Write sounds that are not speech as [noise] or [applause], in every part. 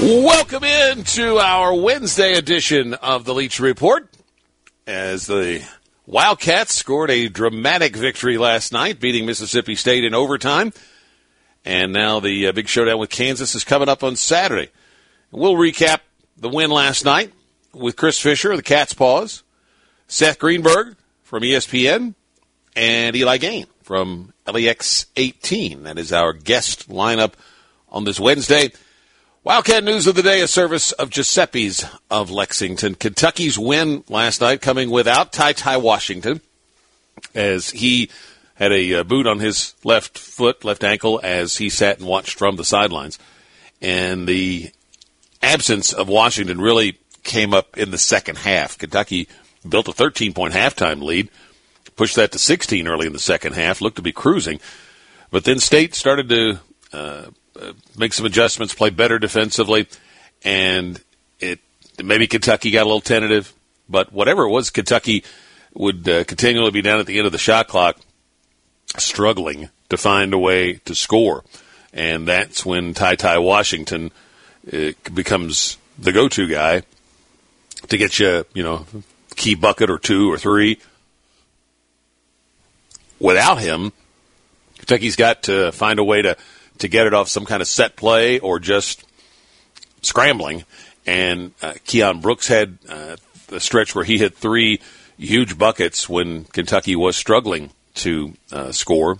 Welcome into our Wednesday edition of the Leach Report. As the Wildcats scored a dramatic victory last night, beating Mississippi State in overtime. And now the uh, big showdown with Kansas is coming up on Saturday. We'll recap the win last night with Chris Fisher of the Cats Paws, Seth Greenberg from ESPN, and Eli Gehn from LEX 18. That is our guest lineup on this Wednesday. Wildcat news of the day, a service of Giuseppe's of Lexington. Kentucky's win last night coming without Ty Ty Washington as he had a uh, boot on his left foot, left ankle, as he sat and watched from the sidelines. And the absence of Washington really came up in the second half. Kentucky built a 13 point halftime lead, pushed that to 16 early in the second half, looked to be cruising. But then State started to uh, make some adjustments, play better defensively, and it maybe Kentucky got a little tentative, but whatever it was, Kentucky would uh, continually be down at the end of the shot clock, struggling to find a way to score, and that's when Ty Ty Washington uh, becomes the go-to guy to get you, you know, key bucket or two or three. Without him, Kentucky's got to find a way to to get it off some kind of set play or just scrambling. And uh, Keion Brooks had uh, a stretch where he hit three huge buckets when Kentucky was struggling to uh, score.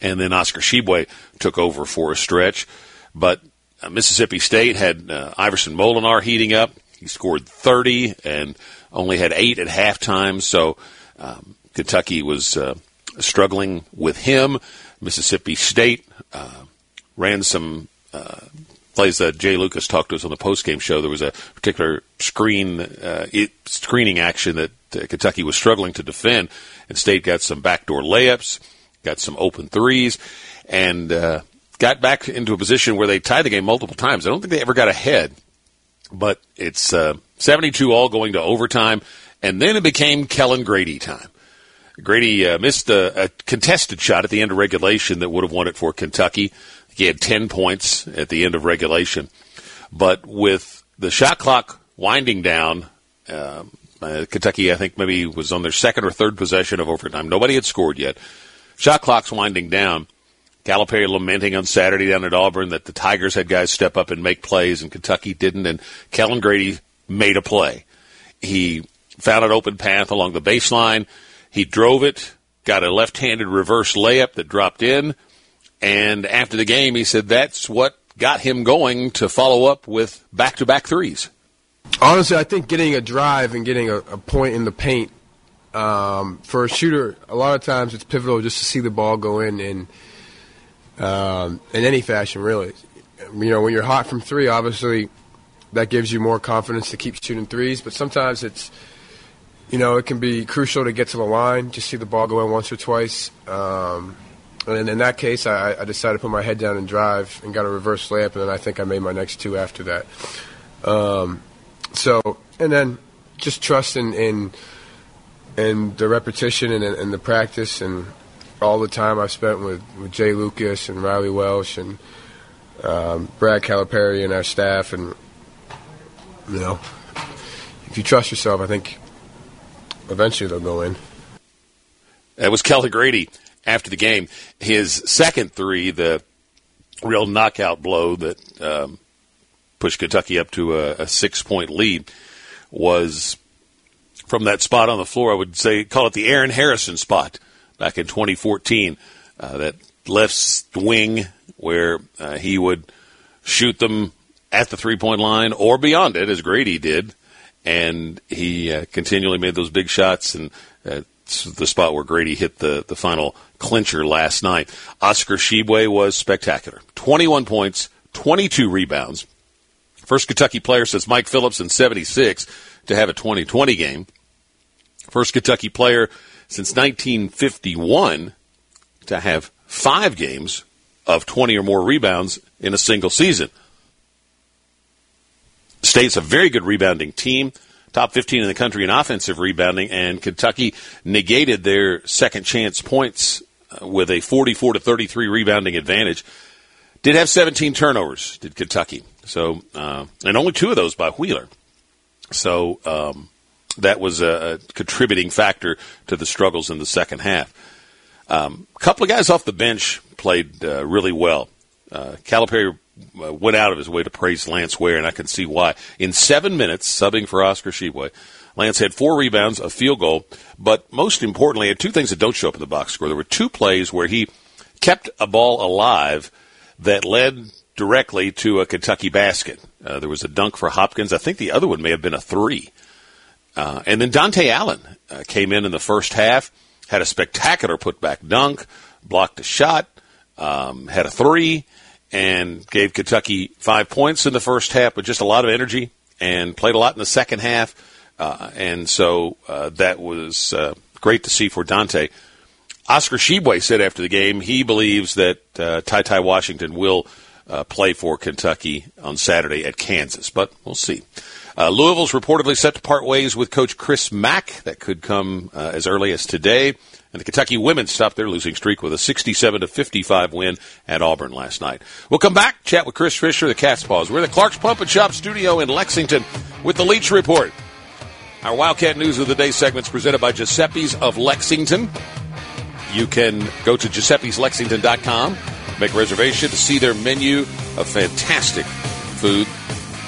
And then Oscar Tshiebwe took over for a stretch. But uh, Mississippi State had uh, Iverson Molinar heating up. He scored 30 and only had eight at halftime. So um, Kentucky was uh, struggling with him. Mississippi State uh, ran some uh, plays that Jay Lucas talked to us on the postgame show. There was a particular screen uh, it, screening action that uh, Kentucky was struggling to defend, and State got some backdoor layups, got some open threes, and uh, got back into a position where they tied the game multiple times. I don't think they ever got ahead, but it's uh, 72 all going to overtime, and then it became Kellan Grady time. Grady uh, missed a, a, contested shot at the end of regulation that would have won it for Kentucky. He had 10 points at the end of regulation. But with the shot clock winding down, uh, uh, Kentucky, I think, maybe was on their second or third possession of overtime. Nobody had scored yet. Shot clock's winding down. Calipari lamenting on Saturday down at Auburn that the Tigers had guys step up and make plays, and Kentucky didn't. And Kellan Grady made a play. He found an open path along the baseline he drove it, got a left-handed reverse layup that dropped in, and after the game, he said that's what got him going to follow up with back-to-back threes. Honestly, I think getting a drive and getting a, a point in the paint um, for a shooter, a lot of times it's pivotal just to see the ball go in in um, in any fashion, really. You know, when you're hot from three, obviously that gives you more confidence to keep shooting threes. But sometimes it's you know, it can be crucial to get to the line, just see the ball go in once or twice. Um, and in that case, I, I, decided to put my head down and drive and got a reverse layup, and then I think I made my next two after that. Um, so, and then just trust in, in, in the repetition and, and the practice and all the time I've spent with, with Jay Lucas and Riley Welsh and um, Brad Calipari and our staff. And, you know, if you trust yourself, I think eventually they'll go in. That was Kellan Grady after the game. His second three, the real knockout blow that um, pushed Kentucky up to a, a six point lead, was from that spot on the floor. I would say, call it the Aaron Harrison spot back in 2014. Uh, that left wing where uh, he would shoot them at the three point line or beyond it, as Grady did and he uh, continually made those big shots and uh, the spot where Grady hit the, the final clincher last night. Oscar Tshiebwe was spectacular. 21 points, 22 rebounds, First Kentucky player since Mike Phillips in 76 to have a 2020 game. First Kentucky player since 1951 to have five games of 20 or more rebounds in a single season. State's a very good rebounding team, top 15 in the country in offensive rebounding, and Kentucky negated their second chance points uh, with a 44 to 33 rebounding advantage. Did have 17 turnovers, did Kentucky. So, uh, and only two of those by Wheeler. So, um, that was a, contributing factor to the struggles in the second half. Um, a couple of guys off the bench played uh, really well. Uh, Calipari went out of his way to praise Lance Ware, and I can see why. In seven minutes, subbing for Oscar Tshiebwe, Lance had four rebounds, a field goal, but most importantly, had two things that don't show up in the box score. There were two plays where he kept a ball alive that led directly to a Kentucky basket. Uh, there was a dunk for Hopkins. I think the other one may have been a three. Uh, and then Dontaie Allen uh, came in in the first half, had a spectacular putback dunk, blocked a shot, um, had a three, and gave Kentucky five points in the first half, but just a lot of energy and played a lot in the second half. Uh, and so uh, that was uh, great to see for Dontaie. Oscar Tshiebwe said after the game he believes that uh, Ty Washington will uh, play for Kentucky on Saturday at Kansas, but we'll see. Uh, Louisville's reportedly set to part ways with coach Chris Mack. That could come uh, as early as today. And the Kentucky women stopped their losing streak with a 67 to 55 win at Auburn last night. We'll come back, chat with Chris Fisher, the Cat's Paws. We're in the Clark's Pump and Shop studio in Lexington with the Leach Report. Our Wildcat News of the Day segments presented by Giuseppe's of Lexington. You can go to giuseppe'slexington.com, make a reservation to see their menu of fantastic food.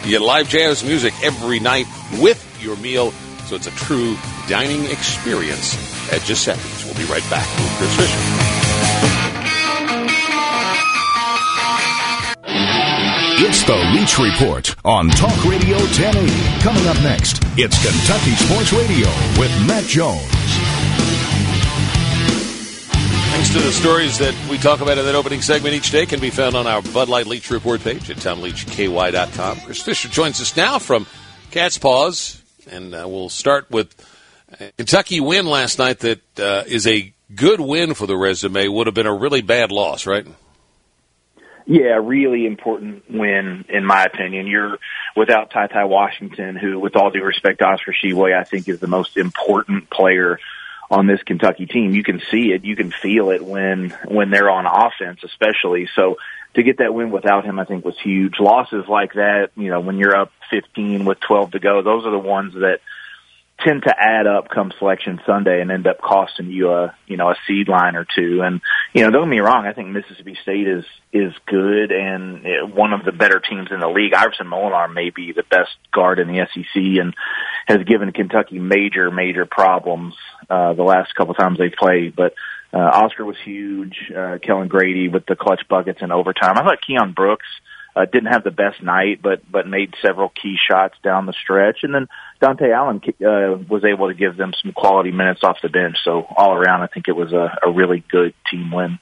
You get live jazz music every night with your meal, so it's a true dining experience at Giuseppe's. We'll be right back with Chris Fisher. It's the Leach Report on Talk Radio 1080. Coming up next, it's Kentucky Sports Radio with Matt Jones. Thanks to the stories that we talk about in that opening segment each day can be found on our Bud Light Leach Report page at TomLeachKY.com. Chris Fisher joins us now from Cat's Paws, and uh, we'll start with Kentucky win last night that uh, is a good win for the resume. Would have been a really bad loss, right? Yeah, really important win in my opinion. You're without Ty Ty Washington, who, with all due respect, to Oscar Tshiebwe, I think is the most important player on this Kentucky team. You can see it, you can feel it when when they're on offense, especially. So to get that win without him, I think was huge. Losses like that, you know, when you're up 15 with 12 to go, those are the ones that tend to add up come selection Sunday and end up costing you a you know a seed line or two. And you know, don't get me wrong, I think Mississippi State is is good and one of the better teams in the league. Iverson Molinar may be the best guard in the SEC and has given Kentucky major major problems uh, the last couple times they've played. But uh, Oscar was huge. Uh, Kellan Grady with the clutch buckets in overtime. I thought Keion Brooks uh, didn't have the best night, but but made several key shots down the stretch. And then Dontaie Allen uh, was able to give them some quality minutes off the bench. So all around, I think it was a, a really good team win.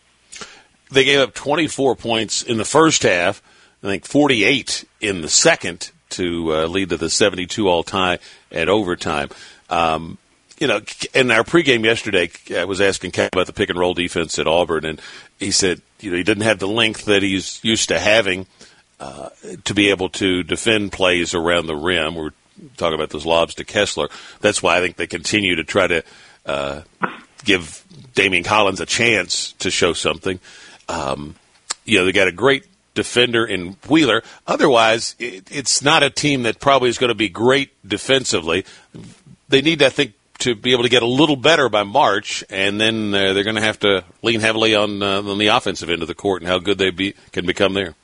They gave up 24 points in the first half. I think 48 in the second to uh, lead to the 72 all tie at overtime. Um, you know, in our pregame yesterday, I was asking about the pick and roll defense at Auburn, and he said, you know, he didn't have the length that he's used to having uh, to be able to defend plays around the rim. We're talking about those lobs to Kessler. That's why I think they continue to try to uh, give Daimion Collins a chance to show something. Um, you know, they got a great defender in Wheeler. Otherwise, it, it's not a team that probably is going to be great defensively. They need, I think, to be able to get a little better by March, and then uh, they're going to have to lean heavily on uh, on the offensive end of the court and how good they be, can become there.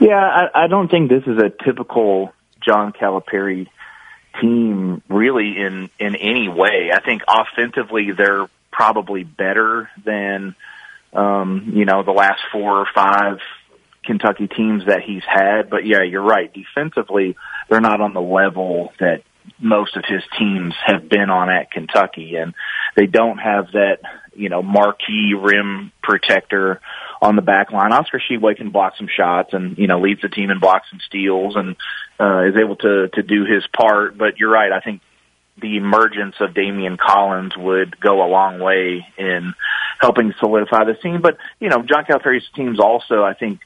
Yeah, I, I don't think this is a typical John Calipari team really in in any way. I think offensively they're probably better than um, you know the last four or five Kentucky teams that he's had. But yeah, you're right. Defensively, they're not on the level that most of his teams have been on at Kentucky, and they don't have that you know, marquee rim protector on the back line. Oscar Tshiebwe can block some shots and, you know, leads the team in blocks and steals and, uh, is able to, to do his part. But you're right. I think the emergence of Daimion Collins would go a long way in helping solidify the team. But, you know, John Calipari's teams also, I think,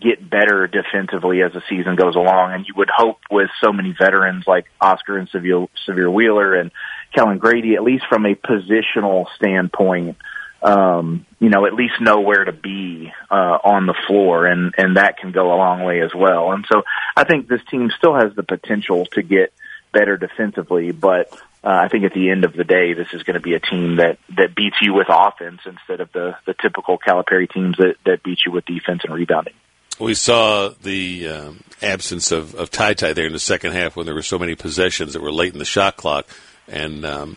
get better defensively as the season goes along. And you would hope with so many veterans like Oscar and Sahvir, Sahvir Wheeler and Kellan Grady, at least from a positional standpoint, um, you know, at least know where to be uh, on the floor, and and that can go a long way as well. And so I think this team still has the potential to get better defensively, but uh, I think at the end of the day, this is going to be a team that that beats you with offense instead of the the typical Calipari teams that that beat you with defense and rebounding. We saw the um, absence of, of Ty Ty there in the second half when there were so many possessions that were late in the shot clock, and um,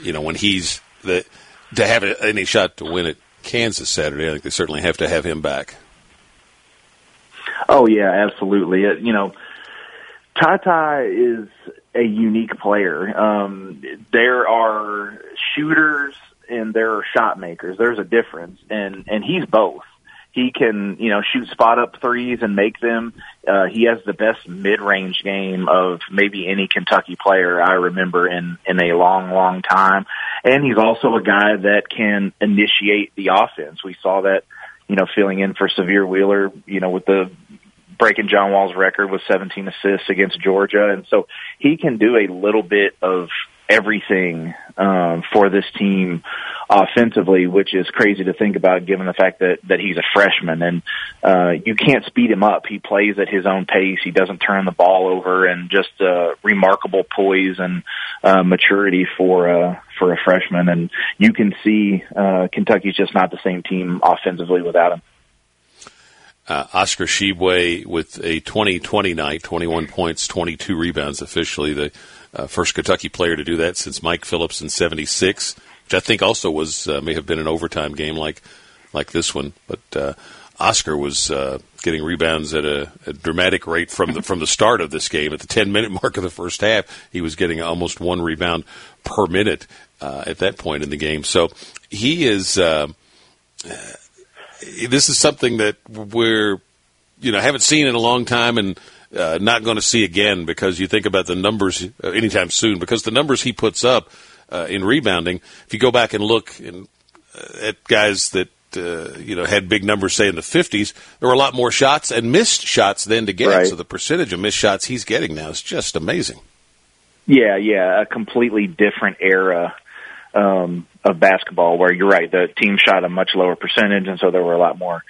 you know when he's the to have any shot to win at Kansas Saturday, I think they certainly have to have him back. Oh yeah, absolutely. It, you know, Ty Ty is a unique player. Um, there are shooters and there are shot makers. There's a difference, and and he's both. He can, you know, shoot spot up threes and make them. Uh, he has the best mid range game of maybe any Kentucky player I remember in in a long, long time. And he's also a guy that can initiate the offense. We saw that, you know, filling in for Sahvir Wheeler, you know, with the breaking John Wall's record with 17 assists against Georgia. And so he can do a little bit of everything um, for this team offensively, which is crazy to think about given the fact that, that he's a freshman and uh, you can't speed him up. He plays at his own pace. He doesn't turn the ball over and just uh, remarkable poise and uh, maturity for uh, for a freshman. And you can see uh, Kentucky's just not the same team offensively without him. Uh, Oscar Tshiebwe with a 2020 night, 21 points, 22 rebounds, officially the uh, first Kentucky player to do that since Mike Phillips in '76, which I think also was uh, may have been an overtime game like like this one. But uh, Oscar was uh, getting rebounds at a, a dramatic rate from the from the start of this game. At the 10 minute [laughs] mark of the first half, he was getting almost one rebound per minute uh, at that point in the game. So he is. Uh, this is something that we're, you know, haven't seen in a long time and uh, not going to see again because you think about the numbers uh, anytime soon because the numbers he puts up uh, in rebounding, if you go back and look in, uh, at guys that, uh, you know, had big numbers, say in the 50s, there were a lot more shots and missed shots then to get. Right. So the percentage of missed shots he's getting now is just amazing. Yeah, yeah, a completely different era um, of basketball where you're right, the team shot a much lower percentage, and so there were a lot more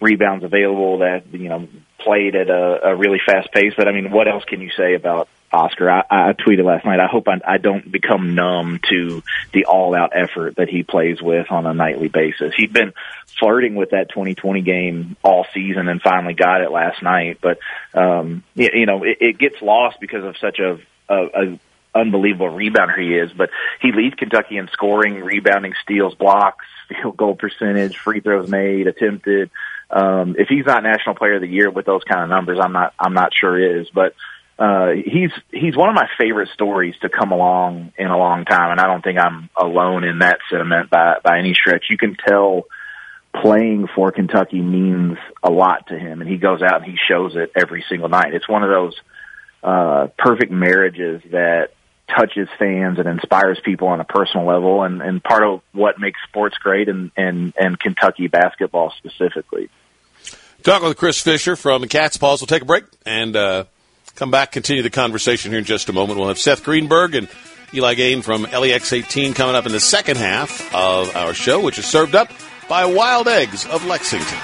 rebounds available that you know played at a, a really fast pace. But I mean, what else can you say about Oscar? I, I tweeted last night. I hope I, I don't become numb to the all-out effort that he plays with on a nightly basis. He'd been flirting with that 2020 game all season and finally got it last night. But um, you, you know, it, it gets lost because of such a, a, a unbelievable rebounder he is, but he leads Kentucky in scoring, rebounding, steals, blocks, field goal percentage, free throws made, attempted. Um, if he's not National Player of the Year with those kind of numbers, I'm not. I'm not sure is, but uh, he's he's one of my favorite stories to come along in a long time, and I don't think I'm alone in that sentiment by by any stretch. You can tell playing for Kentucky means a lot to him, and he goes out and he shows it every single night. It's one of those uh, perfect marriages that touches fans and inspires people on a personal level and, and part of what makes sports great and, and, and Kentucky basketball specifically. Talking with Chris Fisher from the Cats Paws. We'll take a break and uh, come back, continue the conversation here in just a moment. We'll have Seth Greenberg and Eli Gehn from LEX 18 coming up in the second half of our show, which is served up by Wild Eggs of Lexington.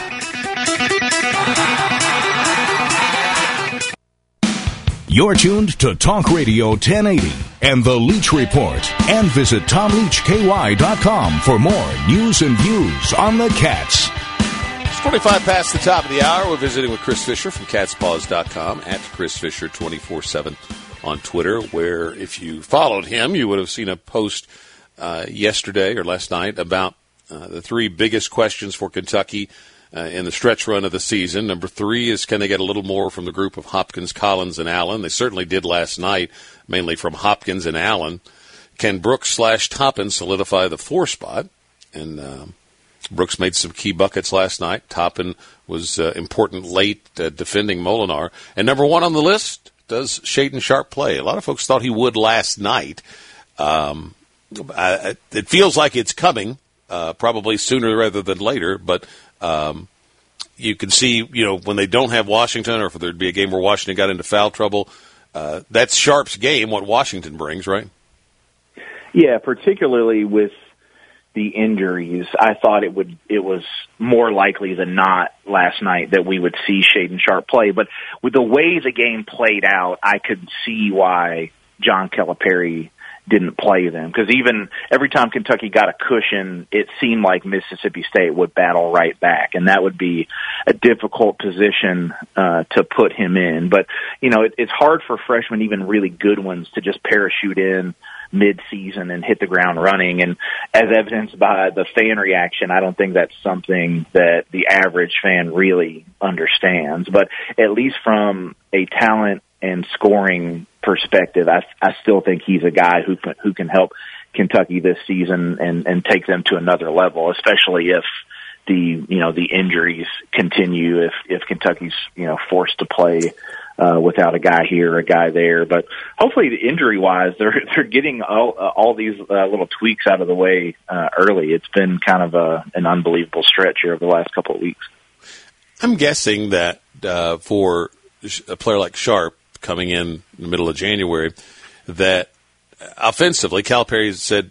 You're tuned to Talk Radio 1080 and The Leach Report. And visit TomLeachKY.com for more news and views on the Cats. It's 25 past the top of the hour. We're visiting with Chris Fisher from CatsPaws.com at Chris Fisher 24 7 on Twitter, where if you followed him, you would have seen a post uh, yesterday or last night about uh, the three biggest questions for Kentucky uh, in the stretch run of the season. Number three is can they get a little more from the group of Hopkins, Collins, and Allen? They certainly did last night, mainly from Hopkins and Allen. Can Brooks slash Toppin solidify the four spot? and um, Brooks made some key buckets last night. Toppin was uh, important late uh, defending Molinar. And number one on the list, does Shaedon Sharpe play? A lot of folks thought he would last night. Um, I, it feels like it's coming, uh, probably sooner rather than later, but um, you can see, you know, when they don't have Washington or if there'd be a game where Washington got into foul trouble, uh, that's Sharpe's game, what Washington brings, right? Yeah, particularly with the injuries, I thought it would it was more likely than not last night that we would see Shaedon Sharpe play. But with the way the game played out, I could see why John Calipari didn't play them because even every time Kentucky got a cushion, it seemed like Mississippi State would battle right back, and that would be a difficult position uh, to put him in. But you know, it, it's hard for freshmen, even really good ones, to just parachute in mid-season and hit the ground running. And as evidenced by the fan reaction, I don't think that's something that the average fan really understands. But at least from a talent and scoring perspective, I, I still think he's a guy who can, who can help Kentucky this season and, and take them to another level, especially if the you know the injuries continue if if Kentucky's you know forced to play uh, without a guy here, a guy there. But hopefully, the injury wise, they're [laughs] they're getting all uh, all these uh, little tweaks out of the way uh, early. It's been kind of a an unbelievable stretch here over the last couple of weeks. I'm guessing that uh, for a player like Sharpe coming in, in the middle of January, that offensively, Calipari said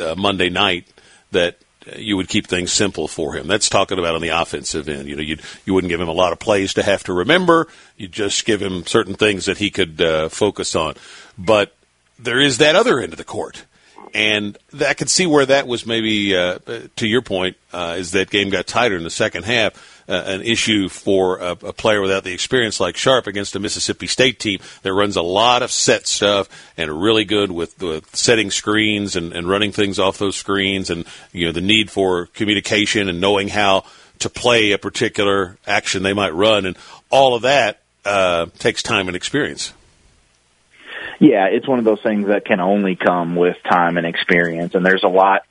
uh, Monday night that you would keep things simple for him. That's talking about on the offensive end. You know, you you wouldn't give him a lot of plays to have to remember. You just give him certain things that he could uh, focus on. But there is that other end of the court, and I could see where that was maybe uh, to your point. Uh, is that game got tighter in the second half? Uh, an issue for a, a, player without the experience like Sharpe against a Mississippi State team that runs a lot of set stuff and really good with, with setting screens and, and running things off those screens and you know the need for communication and knowing how to play a particular action they might run and all of that uh, takes time and experience. Yeah, it's one of those things that can only come with time and experience, and there's a lot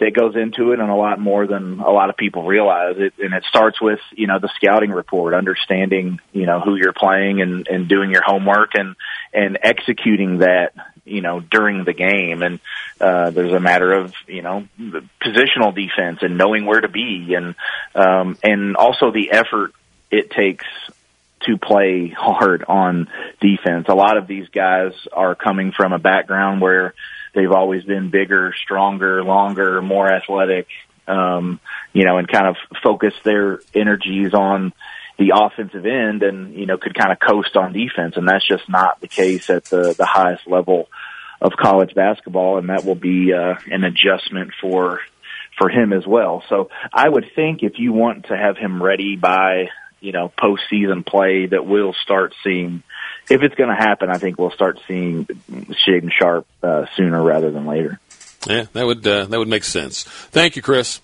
that goes into it and a lot more than a lot of people realize it and it starts with you know the scouting report understanding you know who you're playing and and doing your homework and and executing that you know during the game and uh there's a matter of you know positional defense and knowing where to be and um and also the effort it takes to play hard on defense. A lot of these guys are coming from a background where they've always been bigger, stronger, longer, more athletic, um, you know, and kind of focus their energies on the offensive end and, you know, could kind of coast on defense. And that's just not the case at the, the highest level of college basketball. And that will be, uh, an adjustment for, for him as well. So I would think if you want to have him ready by, you know, postseason play that we'll start seeing if it's going to happen, I think we'll start seeing Shaedon Sharpe uh, sooner rather than later. Yeah, that would uh, that would make sense. Thank you, Chris.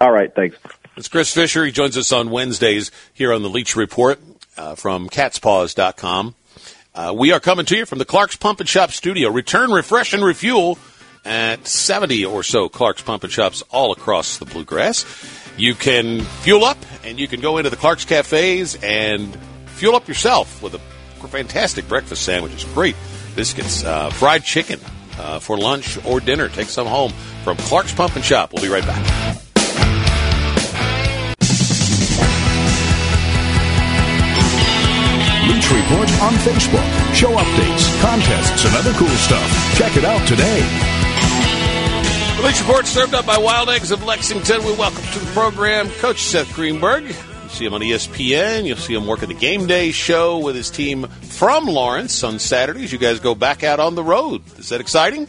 All right, thanks. It's Chris Fisher. He joins us on Wednesdays here on the Leach Report uh, from catspaws.com. Uh, we are coming to you from the Clark's Pump and Shop studio. Return, refresh, and refuel at 70 or so Clark's Pump and Shops all across the Bluegrass. You can fuel up and you can go into the Clark's Cafes and fuel up yourself with a fantastic breakfast sandwiches, great biscuits, uh, fried chicken uh, for lunch or dinner. Take some home from Clark's Pump and Shop. We'll be right back. Leach Report on Facebook. Show updates, contests, and other cool stuff. Check it out today. The Leach Report served up by Wild Eggs of Lexington. We welcome to the program Coach Seth Greenberg see him on ESPN. You'll see him working the game day show with his team from Lawrence on Saturdays. You guys go back out on the road. Is that exciting?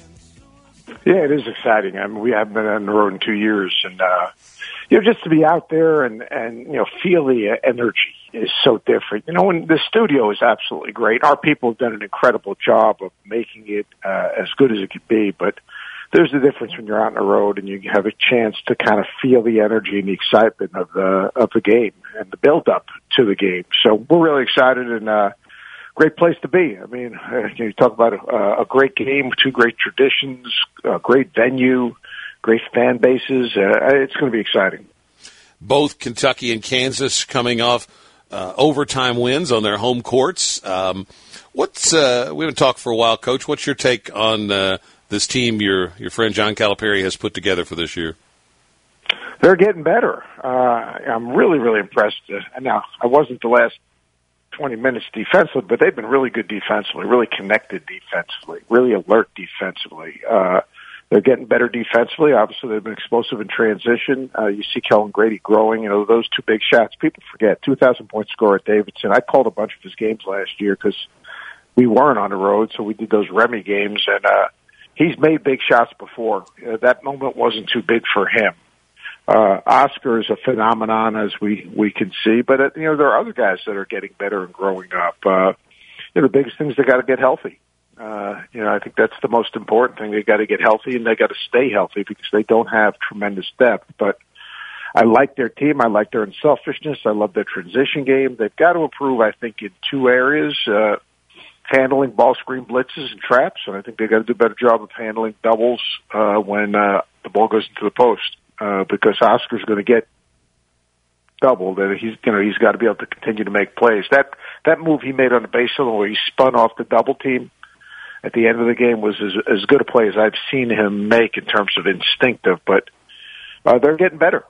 Yeah, it is exciting. I mean, we haven't been on the road in two years, and uh, you know, just to be out there and and you know feel the energy is so different. You know, when the studio is absolutely great. Our people have done an incredible job of making it uh, as good as it could be, but there's a difference when you're out on the road and you have a chance to kind of feel the energy and the excitement of the of the game and the build up to the game. So we're really excited and uh great place to be. I mean, [laughs] you talk about a, a great game, two great traditions, a great venue, great fan bases. Uh, it's going to be exciting. Both Kentucky and Kansas coming off uh, overtime wins on their home courts. Um, what's uh, we haven't talked for a while, Coach? What's your take on uh, this team your your friend John Calipari has put together for this year? They're getting better. Uh, I'm really, really impressed. Uh, now, I wasn't the last 20 minutes defensively, but they've been really good defensively, really connected defensively, really alert defensively. Uh, they're getting better defensively. Obviously, they've been explosive in transition. Uh, you see Kellan Grady growing. You know, those two big shots. People forget 2,000 point score at Davidson. I called a bunch of his games last year because we weren't on the road, so we did those Remy games, and uh, he's made big shots before. Uh, that moment wasn't too big for him. Uh, Oscar is a phenomenon, as we we can see, but uh, you know there are other guys that are getting better and growing up. Uh, you know, the biggest thing is they got to get healthy. Uh, you know, I think that's the most important thing. They got to get healthy and they got to stay healthy because they don't have tremendous depth. But I like their team. I like their unselfishness. I love their transition game. They've got to improve, I think, in two areas. Uh, handling ball screen blitzes and traps, and I think they got to do a better job of handling doubles uh, when uh, the ball goes into the post uh, because Oscar's going to get doubled, and he's you know he's got to be able to continue to make plays. That that move he made on the baseline where he spun off the double team at the end of the game was as, as good a play as I've seen him make in terms of instinctive. But uh, they're getting better.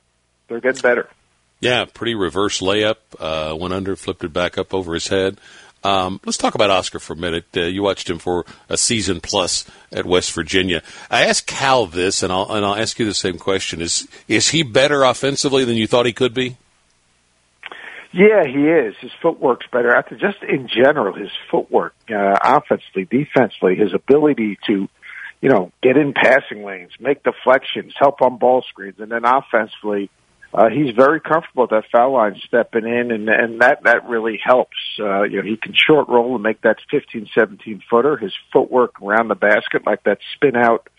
They're getting better. Yeah, pretty reverse layup. Uh, went under, flipped it back up over his head. Um, let's talk about Oscar for a minute. Uh, you watched him for a season plus at West Virginia. I asked Cal this, and I'll and I'll ask you the same question: Is is he better offensively than you thought he could be? Yeah, he is. His footwork's better. After just in general, his footwork, uh, offensively, defensively, his ability to, you know, get in passing lanes, make deflections, help on ball screens, and then offensively, uh, he's very comfortable at that foul line stepping in, and and that that really helps. Uh, you know, he can short roll and make that 15, 17 footer. His footwork around the basket, like that spin out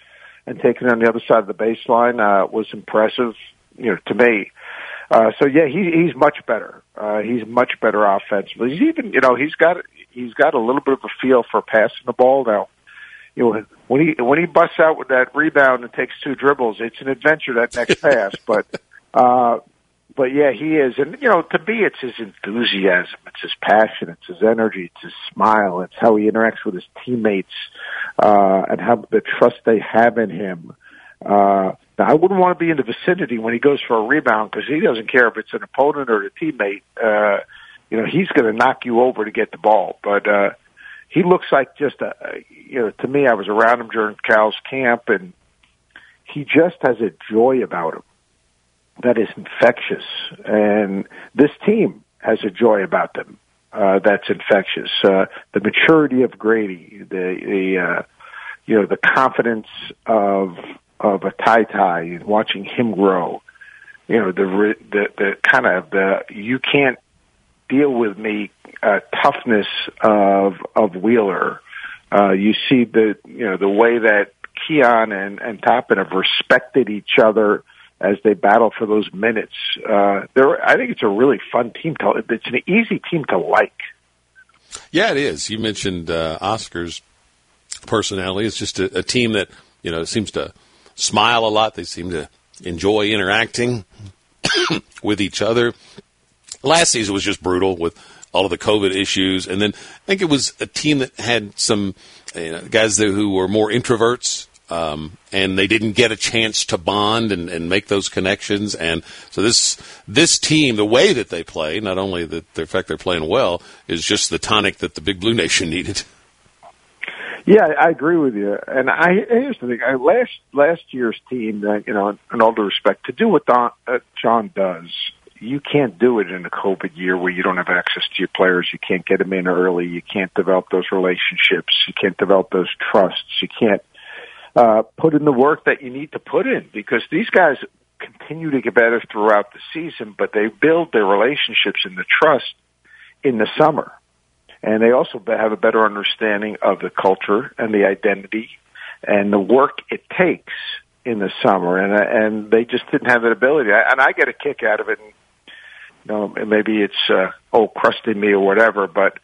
and taking it on the other side of the baseline, uh, was impressive. You know, to me. Uh, so yeah, he, he's much better. Uh, he's much better offensively. He's even, you know, he's got he's got a little bit of a feel for passing the ball now. You know, when he when he busts out with that rebound and takes two dribbles, it's an adventure that next pass. But [laughs] uh, but yeah, he is, and you know, to me, it's his enthusiasm, it's his passion, it's his energy, it's his smile, it's how he interacts with his teammates, uh, and how the trust they have in him. Uh, now, I wouldn't want to be in the vicinity when he goes for a rebound because he doesn't care if it's an opponent or a teammate. Uh, you know, he's going to knock you over to get the ball. But uh, he looks like just a, you know, to me, I was around him during Cal's camp, and he just has a joy about him that is infectious. And this team has a joy about them uh, that's infectious. Uh, the maturity of Grady, the the uh, you know the confidence of of a Ty Ty and watching him grow. You know the the the kind of the you can't deal with me uh, toughness of of Wheeler. Uh, you see the you know the way that Keion and and Toppin have respected each other as they battle for those minutes. Uh, I think it's a really fun team. To, it's an easy team to like. Yeah, it is. You mentioned uh, Oscar's personality. It's just a, a team that you know seems to smile a lot. They seem to enjoy interacting [coughs] with each other. Last season was just brutal with all of the COVID issues, and then I think it was a team that had some you know, guys who were more introverts. Um, and they didn't get a chance to bond and, and make those connections. And so this this team, the way that they play, not only the, the fact they're playing well, is just the tonic that the Big Blue Nation needed. Yeah, I agree with you. And I here's the thing: I, last last year's team, uh, you know, in all due respect, to do what Don, uh, John does, you can't do it in a COVID year where you don't have access to your players. You can't get them in early. You can't develop those relationships. You can't develop those trusts. You can't uh, put in the work that you need to put in because these guys continue to get better throughout the season, but they build their relationships and the trust in the summer and they also have a better understanding of the culture and the identity and the work it takes in the summer, and and they just didn't have that ability. And I get a kick out of it. And, you know, maybe it's uh, oh crusting me or whatever, but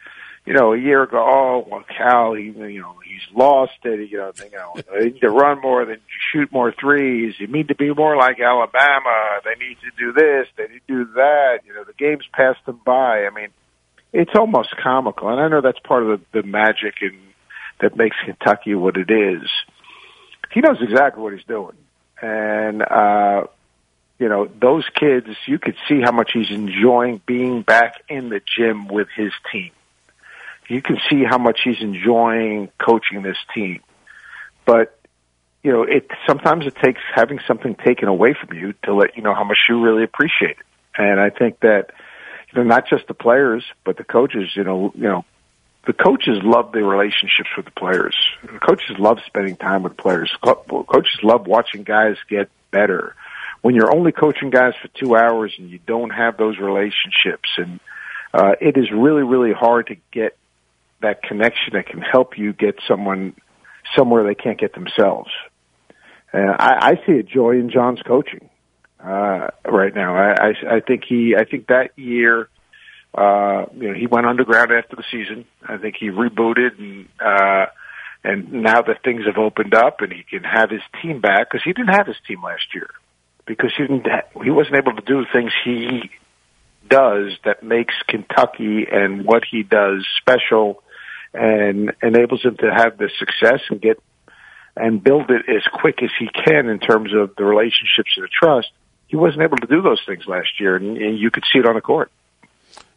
you know, a year ago, oh, well, Cal, he, you know, he's lost it. You know, they, you know, they need to run more, than shoot more threes. You need to be more like Alabama. They need to do this. They need to do that. You know, the game's passed them by. I mean, it's almost comical, and I know that's part of the, the magic and that makes Kentucky what it is. He knows exactly what he's doing, and uh, you know, those kids. You could see how much he's enjoying being back in the gym with his team you can see how much he's enjoying coaching this team. But you know, it sometimes it takes having something taken away from you to let you know how much you really appreciate it. And I think that you know, not just the players, but the coaches. You know, you know, the coaches love the relationships with the players. The coaches love spending time with players. Co- coaches love watching guys get better. When you're only coaching guys for two hours and you don't have those relationships, and uh, it is really, really hard to get that connection that can help you get someone somewhere they can't get themselves. I, I see a joy in John's coaching uh, right now. I, I, I think he, I think that year, uh, you know, he went underground after the season. I think he rebooted and. Uh, and now that things have opened up and he can have his team back because he didn't have his team last year because he didn't he wasn't able to do things he does that makes Kentucky and what he does special and enables him to have the success and get and build it as quick as he can in terms of the relationships and the trust. He wasn't able to do those things last year, and, and you could see it on the court.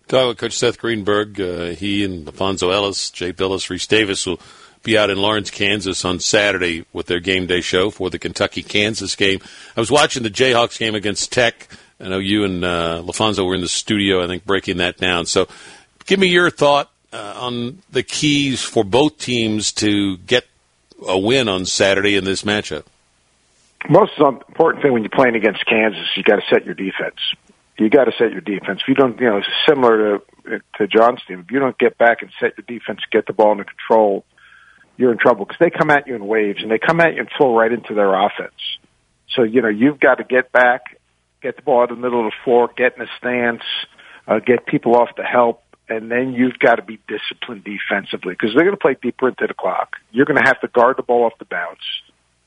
Talk with Coach Seth Greenberg. Uh, he and LaPhonso Ellis, Jay Bilas, Rece Davis will be out in Lawrence, Kansas on Saturday with their game day show for the Kentucky Kansas game. I was watching the Jayhawks game against Tech. I know you and uh, LaPhonso were in the studio, I think, breaking that down. So give me your thought uh, on the keys for both teams to get a win on Saturday in this matchup? Most important thing when you're playing against Kansas, you got to set your defense. You got to set your defense. If you don't, you know, similar to to John's team, if you don't get back and set your defense, get the ball under control, you're in trouble because they come at you in waves and they come at you and flow right into their offense. So you know you've got to get back, get the ball out of the middle of the floor, get in a stance, uh, get people off the help, and then you've got to be disciplined defensively because they're going to play deeper into the clock. You're going to have to guard the ball off the bounce.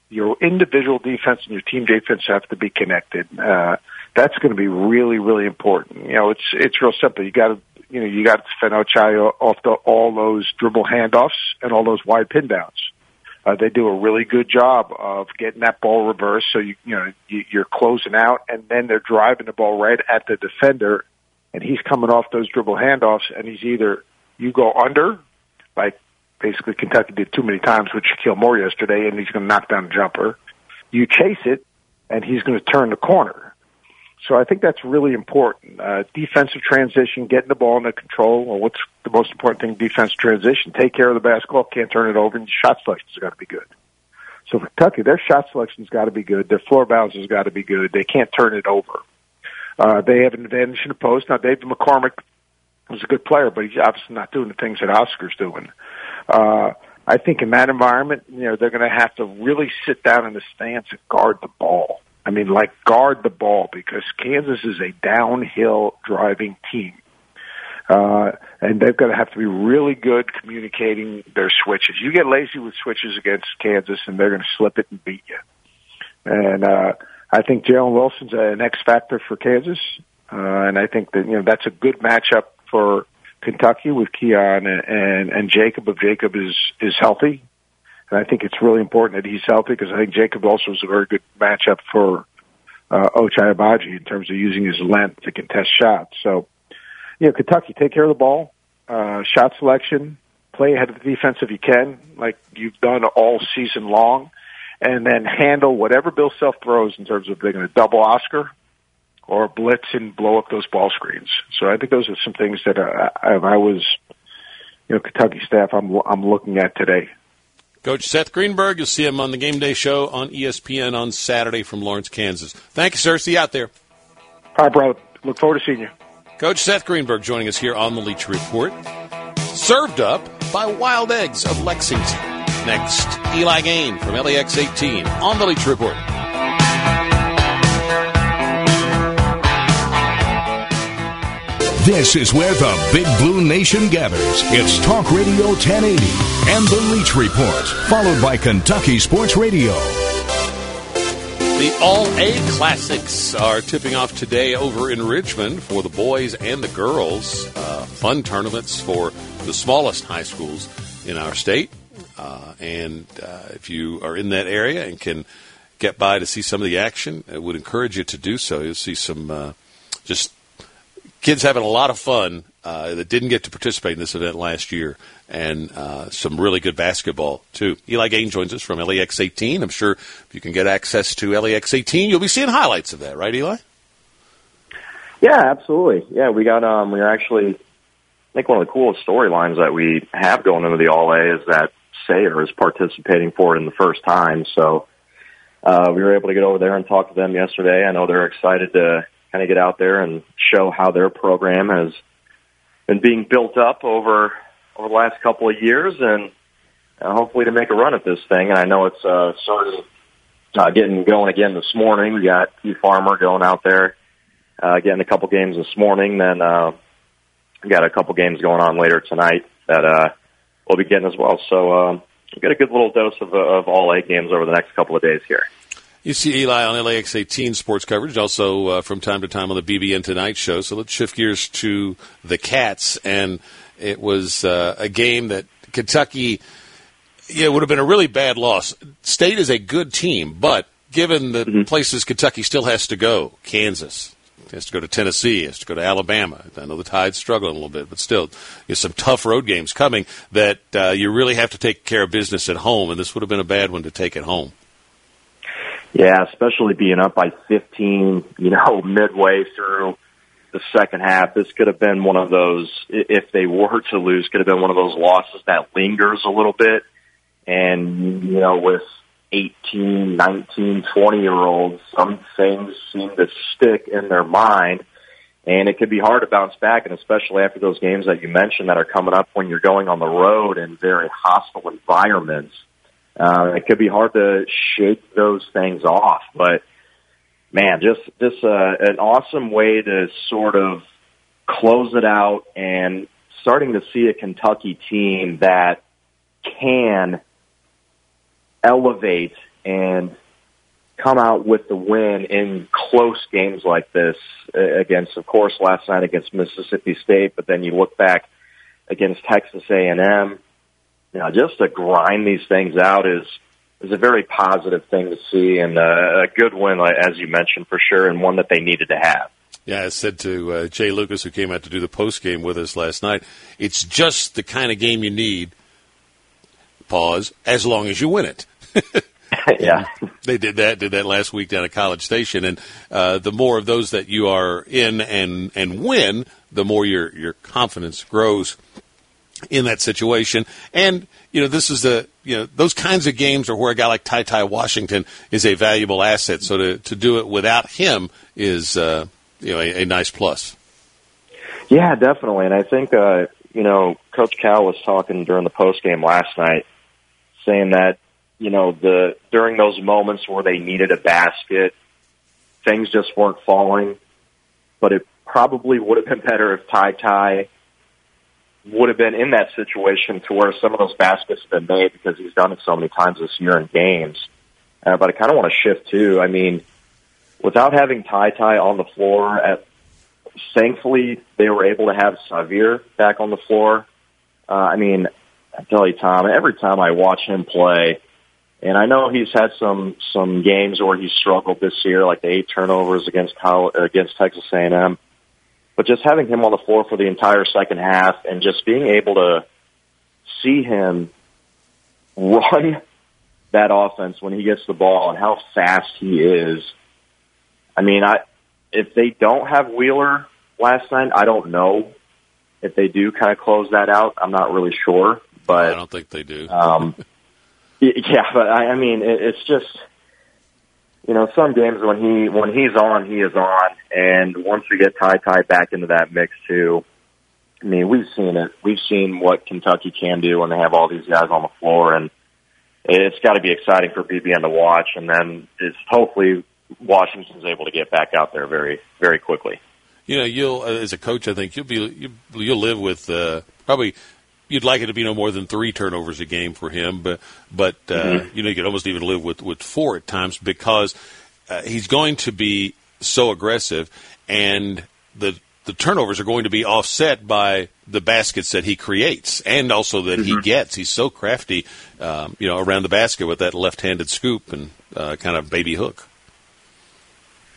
Your individual defense and your team defense have to be connected. Uh, that's going to be really, really important. You know, it's it's real simple. You got to you know you got to defend Ochai off the, all those dribble handoffs and all those wide pin downs. Uh, they do a really good job of getting that ball reversed, so you you know you, you're closing out, and then they're driving the ball right at the defender and he's coming off those dribble handoffs, and he's either you go under, like basically Kentucky did too many times with Shakeel Moore yesterday, and he's going to knock down a jumper. You chase it, and he's going to turn the corner. So I think that's really important. Uh, defensive transition, getting the ball under control. Well, what's the most important thing? Defensive transition. Take care of the basketball. Can't turn it over, and shot selection's got to be good. So for Kentucky, their shot selection's got to be good. Their floor balance has got to be good. They can't turn it over. Uh, they have an advantage in the post. Now, David McCormack was a good player, but he's obviously not doing the things that Oscar's doing. Uh, I think in that environment, you know, they're going to have to really sit down in the stance and guard the ball. I mean, like guard the ball because Kansas is a downhill driving team. Uh, and they're going to have to be really good communicating their switches. You get lazy with switches against Kansas and they're going to slip it and beat you. And, uh, I think Jalen Wilson's an X factor for Kansas, uh, and I think that you know that's a good matchup for Kentucky with Keion and, and and Jacob. If Jacob is is healthy, and I think it's really important that he's healthy because I think Jacob also is a very good matchup for uh, Ochai Agbaji in terms of using his length to contest shots. So, you know, Kentucky take care of the ball, uh, shot selection, play ahead of the defense if you can, like you've done all season long and then handle whatever Bill Self throws in terms of they're going to double Oscar or blitz and blow up those ball screens. So I think those are some things that uh, if I was, you know, Kentucky staff, I'm I'm looking at today. Coach Seth Greenberg, you'll see him on the Game Day Show on ESPN on Saturday from Lawrence, Kansas. Thank you, sir. See you out there. All right, brother. Look forward to seeing you. Coach Seth Greenberg joining us here on the Leach Report. Served up by Wild Eggs of Lexington. Next, Eli Gehn from LEX 18 on the Leach Report. This is where the Big Blue Nation gathers. It's Talk Radio 1080 and the Leach Report, followed by Kentucky Sports Radio. The All A Classics are tipping off today over in Richmond for the boys and the girls. Uh, fun tournaments for the smallest high schools in our state. Uh, and uh, if you are in that area and can get by to see some of the action, I would encourage you to do so. You'll see some uh, just kids having a lot of fun uh, that didn't get to participate in this event last year, and uh, some really good basketball too. Eli Gehn joins us from LEX 18. I'm sure if you can get access to LEX 18, you'll be seeing highlights of that, right, Eli? Yeah, absolutely. Yeah, we got um, we are actually. I think one of the coolest storylines that we have going into the All A is that Sayre is participating for in the first time. So uh, we were able to get over there and talk to them yesterday. I know they're excited to kind of get out there and show how their program has been being built up over over the last couple of years, and uh, hopefully to make a run at this thing. And I know it's uh, started uh, getting going again this morning. We got Hugh Farmer going out there, uh, getting a couple games this morning. Then uh, we got a couple games going on later tonight that uh, we'll be getting as well. So um, we get a good little dose of, uh, of all eight games over the next couple of days here. You see Eli on LEX 18 sports coverage, also uh, from time to time on the BBN Tonight show. So let's shift gears to the Cats. And it was uh, a game that Kentucky, yeah, it would have been a really bad loss. State is a good team, but given the mm-hmm. places Kentucky still has to go, Kansas, has to go to Tennessee, has to go to Alabama. I know the Tide's struggling a little bit, but still, there's some tough road games coming that uh, you really have to take care of business at home, and this would have been a bad one to take at home. Yeah, especially being up by 15, you know, [laughs] midway through the second half. This could have been one of those, if they were to lose, could have been one of those losses that lingers a little bit. And, you know, with 18, 19, 20 year olds, some things seem to stick in their mind. And it could be hard to bounce back, and especially after those games that you mentioned that are coming up when you're going on the road in very hostile environments uh, it could be hard to shake those things off, but man, just just uh, an awesome way to sort of close it out and starting to see a Kentucky team that can elevate and come out with the win in close games like this against, of course, last night against Mississippi State, but then you look back against Texas A&M you know, just to grind these things out is is a very positive thing to see and uh, a good win, as you mentioned, for sure, and one that they needed to have. Yeah, I said to uh, Jay Lucas, who came out to do the post game with us last night, it's just the kind of game you need. Pause. As long as you win it. [laughs] yeah, they did that. Did that last week down at College Station, and uh, the more of those that you are in and and win, the more your your confidence grows in that situation. And, you know, this is the, you know, those kinds of games are where a guy like Ty Ty Washington is a valuable asset. So to, to do it without him is, uh, you know, a, a nice plus. Yeah, definitely. And I think, uh, you know, Coach Cal was talking during the post game last night saying that, you know, the, during those moments where they needed a basket, things just weren't falling, but it probably would have been better if Ty Ty would have been in that situation to where some of those baskets have been made because he's done it so many times this year in games. Uh, but I kind of want to shift too. I mean, without having Ty Ty on the floor, at thankfully they were able to have Sahvir back on the floor. Uh, I mean, I tell you, Tom, every time I watch him play, and I know he's had some some games where he struggled this year, like the eight turnovers against college, against Texas A&M. But just having him on the floor for the entire second half and just being able to see him run [laughs] that offense when he gets the ball and how fast he is. I mean, I if they don't have Wheeler last night, I don't know if they do kind of close that out. I'm not really sure, but I don't think they do. um, [laughs] [laughs] yeah, but I, I mean, it, it's just you know, some games when he when he's on, he is on, and once we get Ty Ty back into that mix too, I mean, we've seen it. We've seen what Kentucky can do when they have all these guys on the floor, and it's got to be exciting for BBN to watch. And then it's hopefully Washington's able to get back out there very very quickly. you know, you'll as a coach, I think you'll be you, you'll live with uh, probably you'd like it to be no more than three turnovers a game for him, but but uh, mm-hmm. you know you could almost even live with with four at times because uh, he's going to be so aggressive, and the the turnovers are going to be offset by the baskets that he creates and also that mm-hmm. he gets. He's so crafty, um, you know, around the basket with that left-handed scoop and uh, kind of baby hook.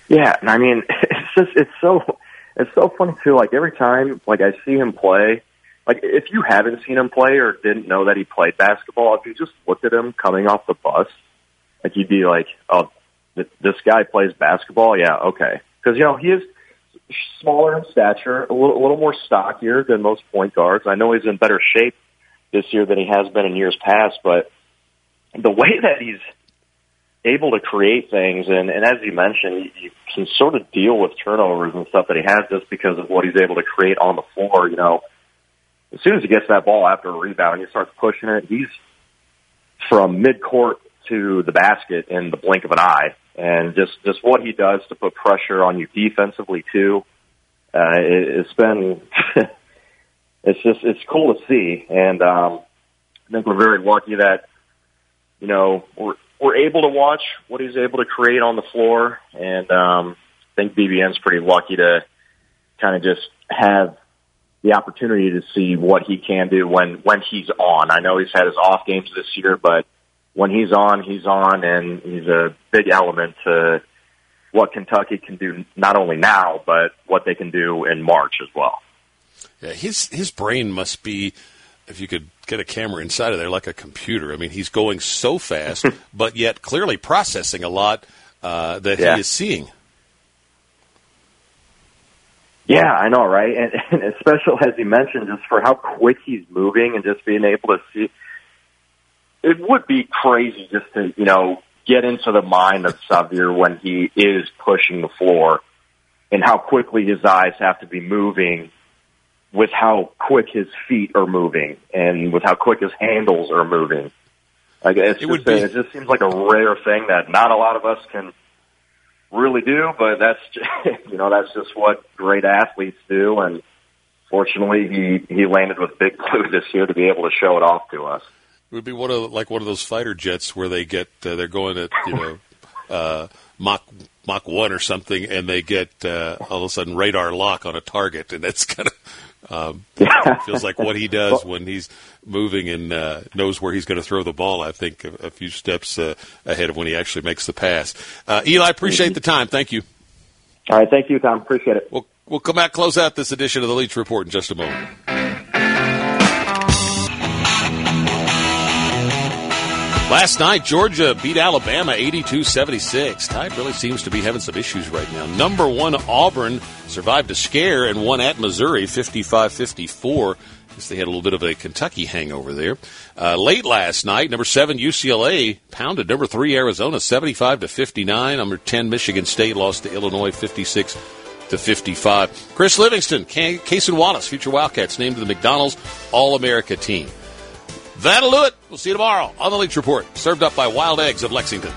Yeah, and I mean, [laughs] it's just it's so it's so funny too. Like every time, like I see him play, like if you haven't seen him play or didn't know that he played basketball, if you just looked at him coming off the bus, like you'd be like, oh, this guy plays basketball. Yeah, okay, because you know he is smaller in stature, a little, a little more stockier than most point guards. I know he's in better shape this year than he has been in years past, but the way [laughs] that he's able to create things, and, and as you mentioned, you can sort of deal with turnovers and stuff that he has just because of what he's able to create on the floor. You know, as soon as he gets that ball after a rebound, he starts pushing it. He's from midcourt to the basket in the blink of an eye and just just what he does to put pressure on you defensively too. Uh, it, it's been [laughs] it's just it's cool to see, and um, I think we're very lucky that you know we're we're able to watch what he's able to create on the floor, and um, I think BBN's pretty lucky to kind of just have the opportunity to see what he can do when when he's on. I know he's had his off games this year, but when he's on, he's on, and he's a big element to what Kentucky can do not only now, but what they can do in March as well. Yeah, his his brain must be, if you could get a camera inside of there, like a computer. I mean, he's going so fast, [laughs] but yet clearly processing a lot uh, that yeah. he is seeing. Yeah, I know, right? And, [laughs] and especially as you mentioned, just for how quick he's moving and just being able to see it would be crazy just to, you know, get into the mind of Sahvir when he is pushing the floor and how quickly his eyes have to be moving with how quick his feet are moving and with how quick his handles are moving. Like it's it, just, be, it just seems like a rare thing that not a lot of us can really do, but that's [laughs] you know that's just what great athletes do. And fortunately, he he landed with Big Blue [laughs] this year to be able to show it off to us. It would be one of like one of those fighter jets where they get uh, they're going at you know [laughs] uh, Mach Mach one or something, and they get uh, all of a sudden radar lock on a target, and that's kind of um, [laughs] feels like what he does when he's moving and uh, knows where he's going to throw the ball. I think a, a few steps uh, ahead of when he actually makes the pass. Uh, Eli, appreciate the time. Thank you. All right, thank you, Tom. Appreciate it. We'll we'll come back close out this edition of the Leach Report in just a moment. Last night, Georgia beat Alabama 82-76. Tide really seems to be having some issues right now. Number one, Auburn survived a scare and won at Missouri 55-54. Guess they had a little bit of a Kentucky hangover there. Uh, late last night, number seven UCLA pounded number three Arizona 75 to 59. Number 10 Michigan State lost to Illinois 56 to 55. Chris Livingston, Cason Wallace, future Wildcats named to the McDonald's All America team. That'll do it. We'll see you tomorrow on the Leach Report, served up by Wild Eggs of Lexington.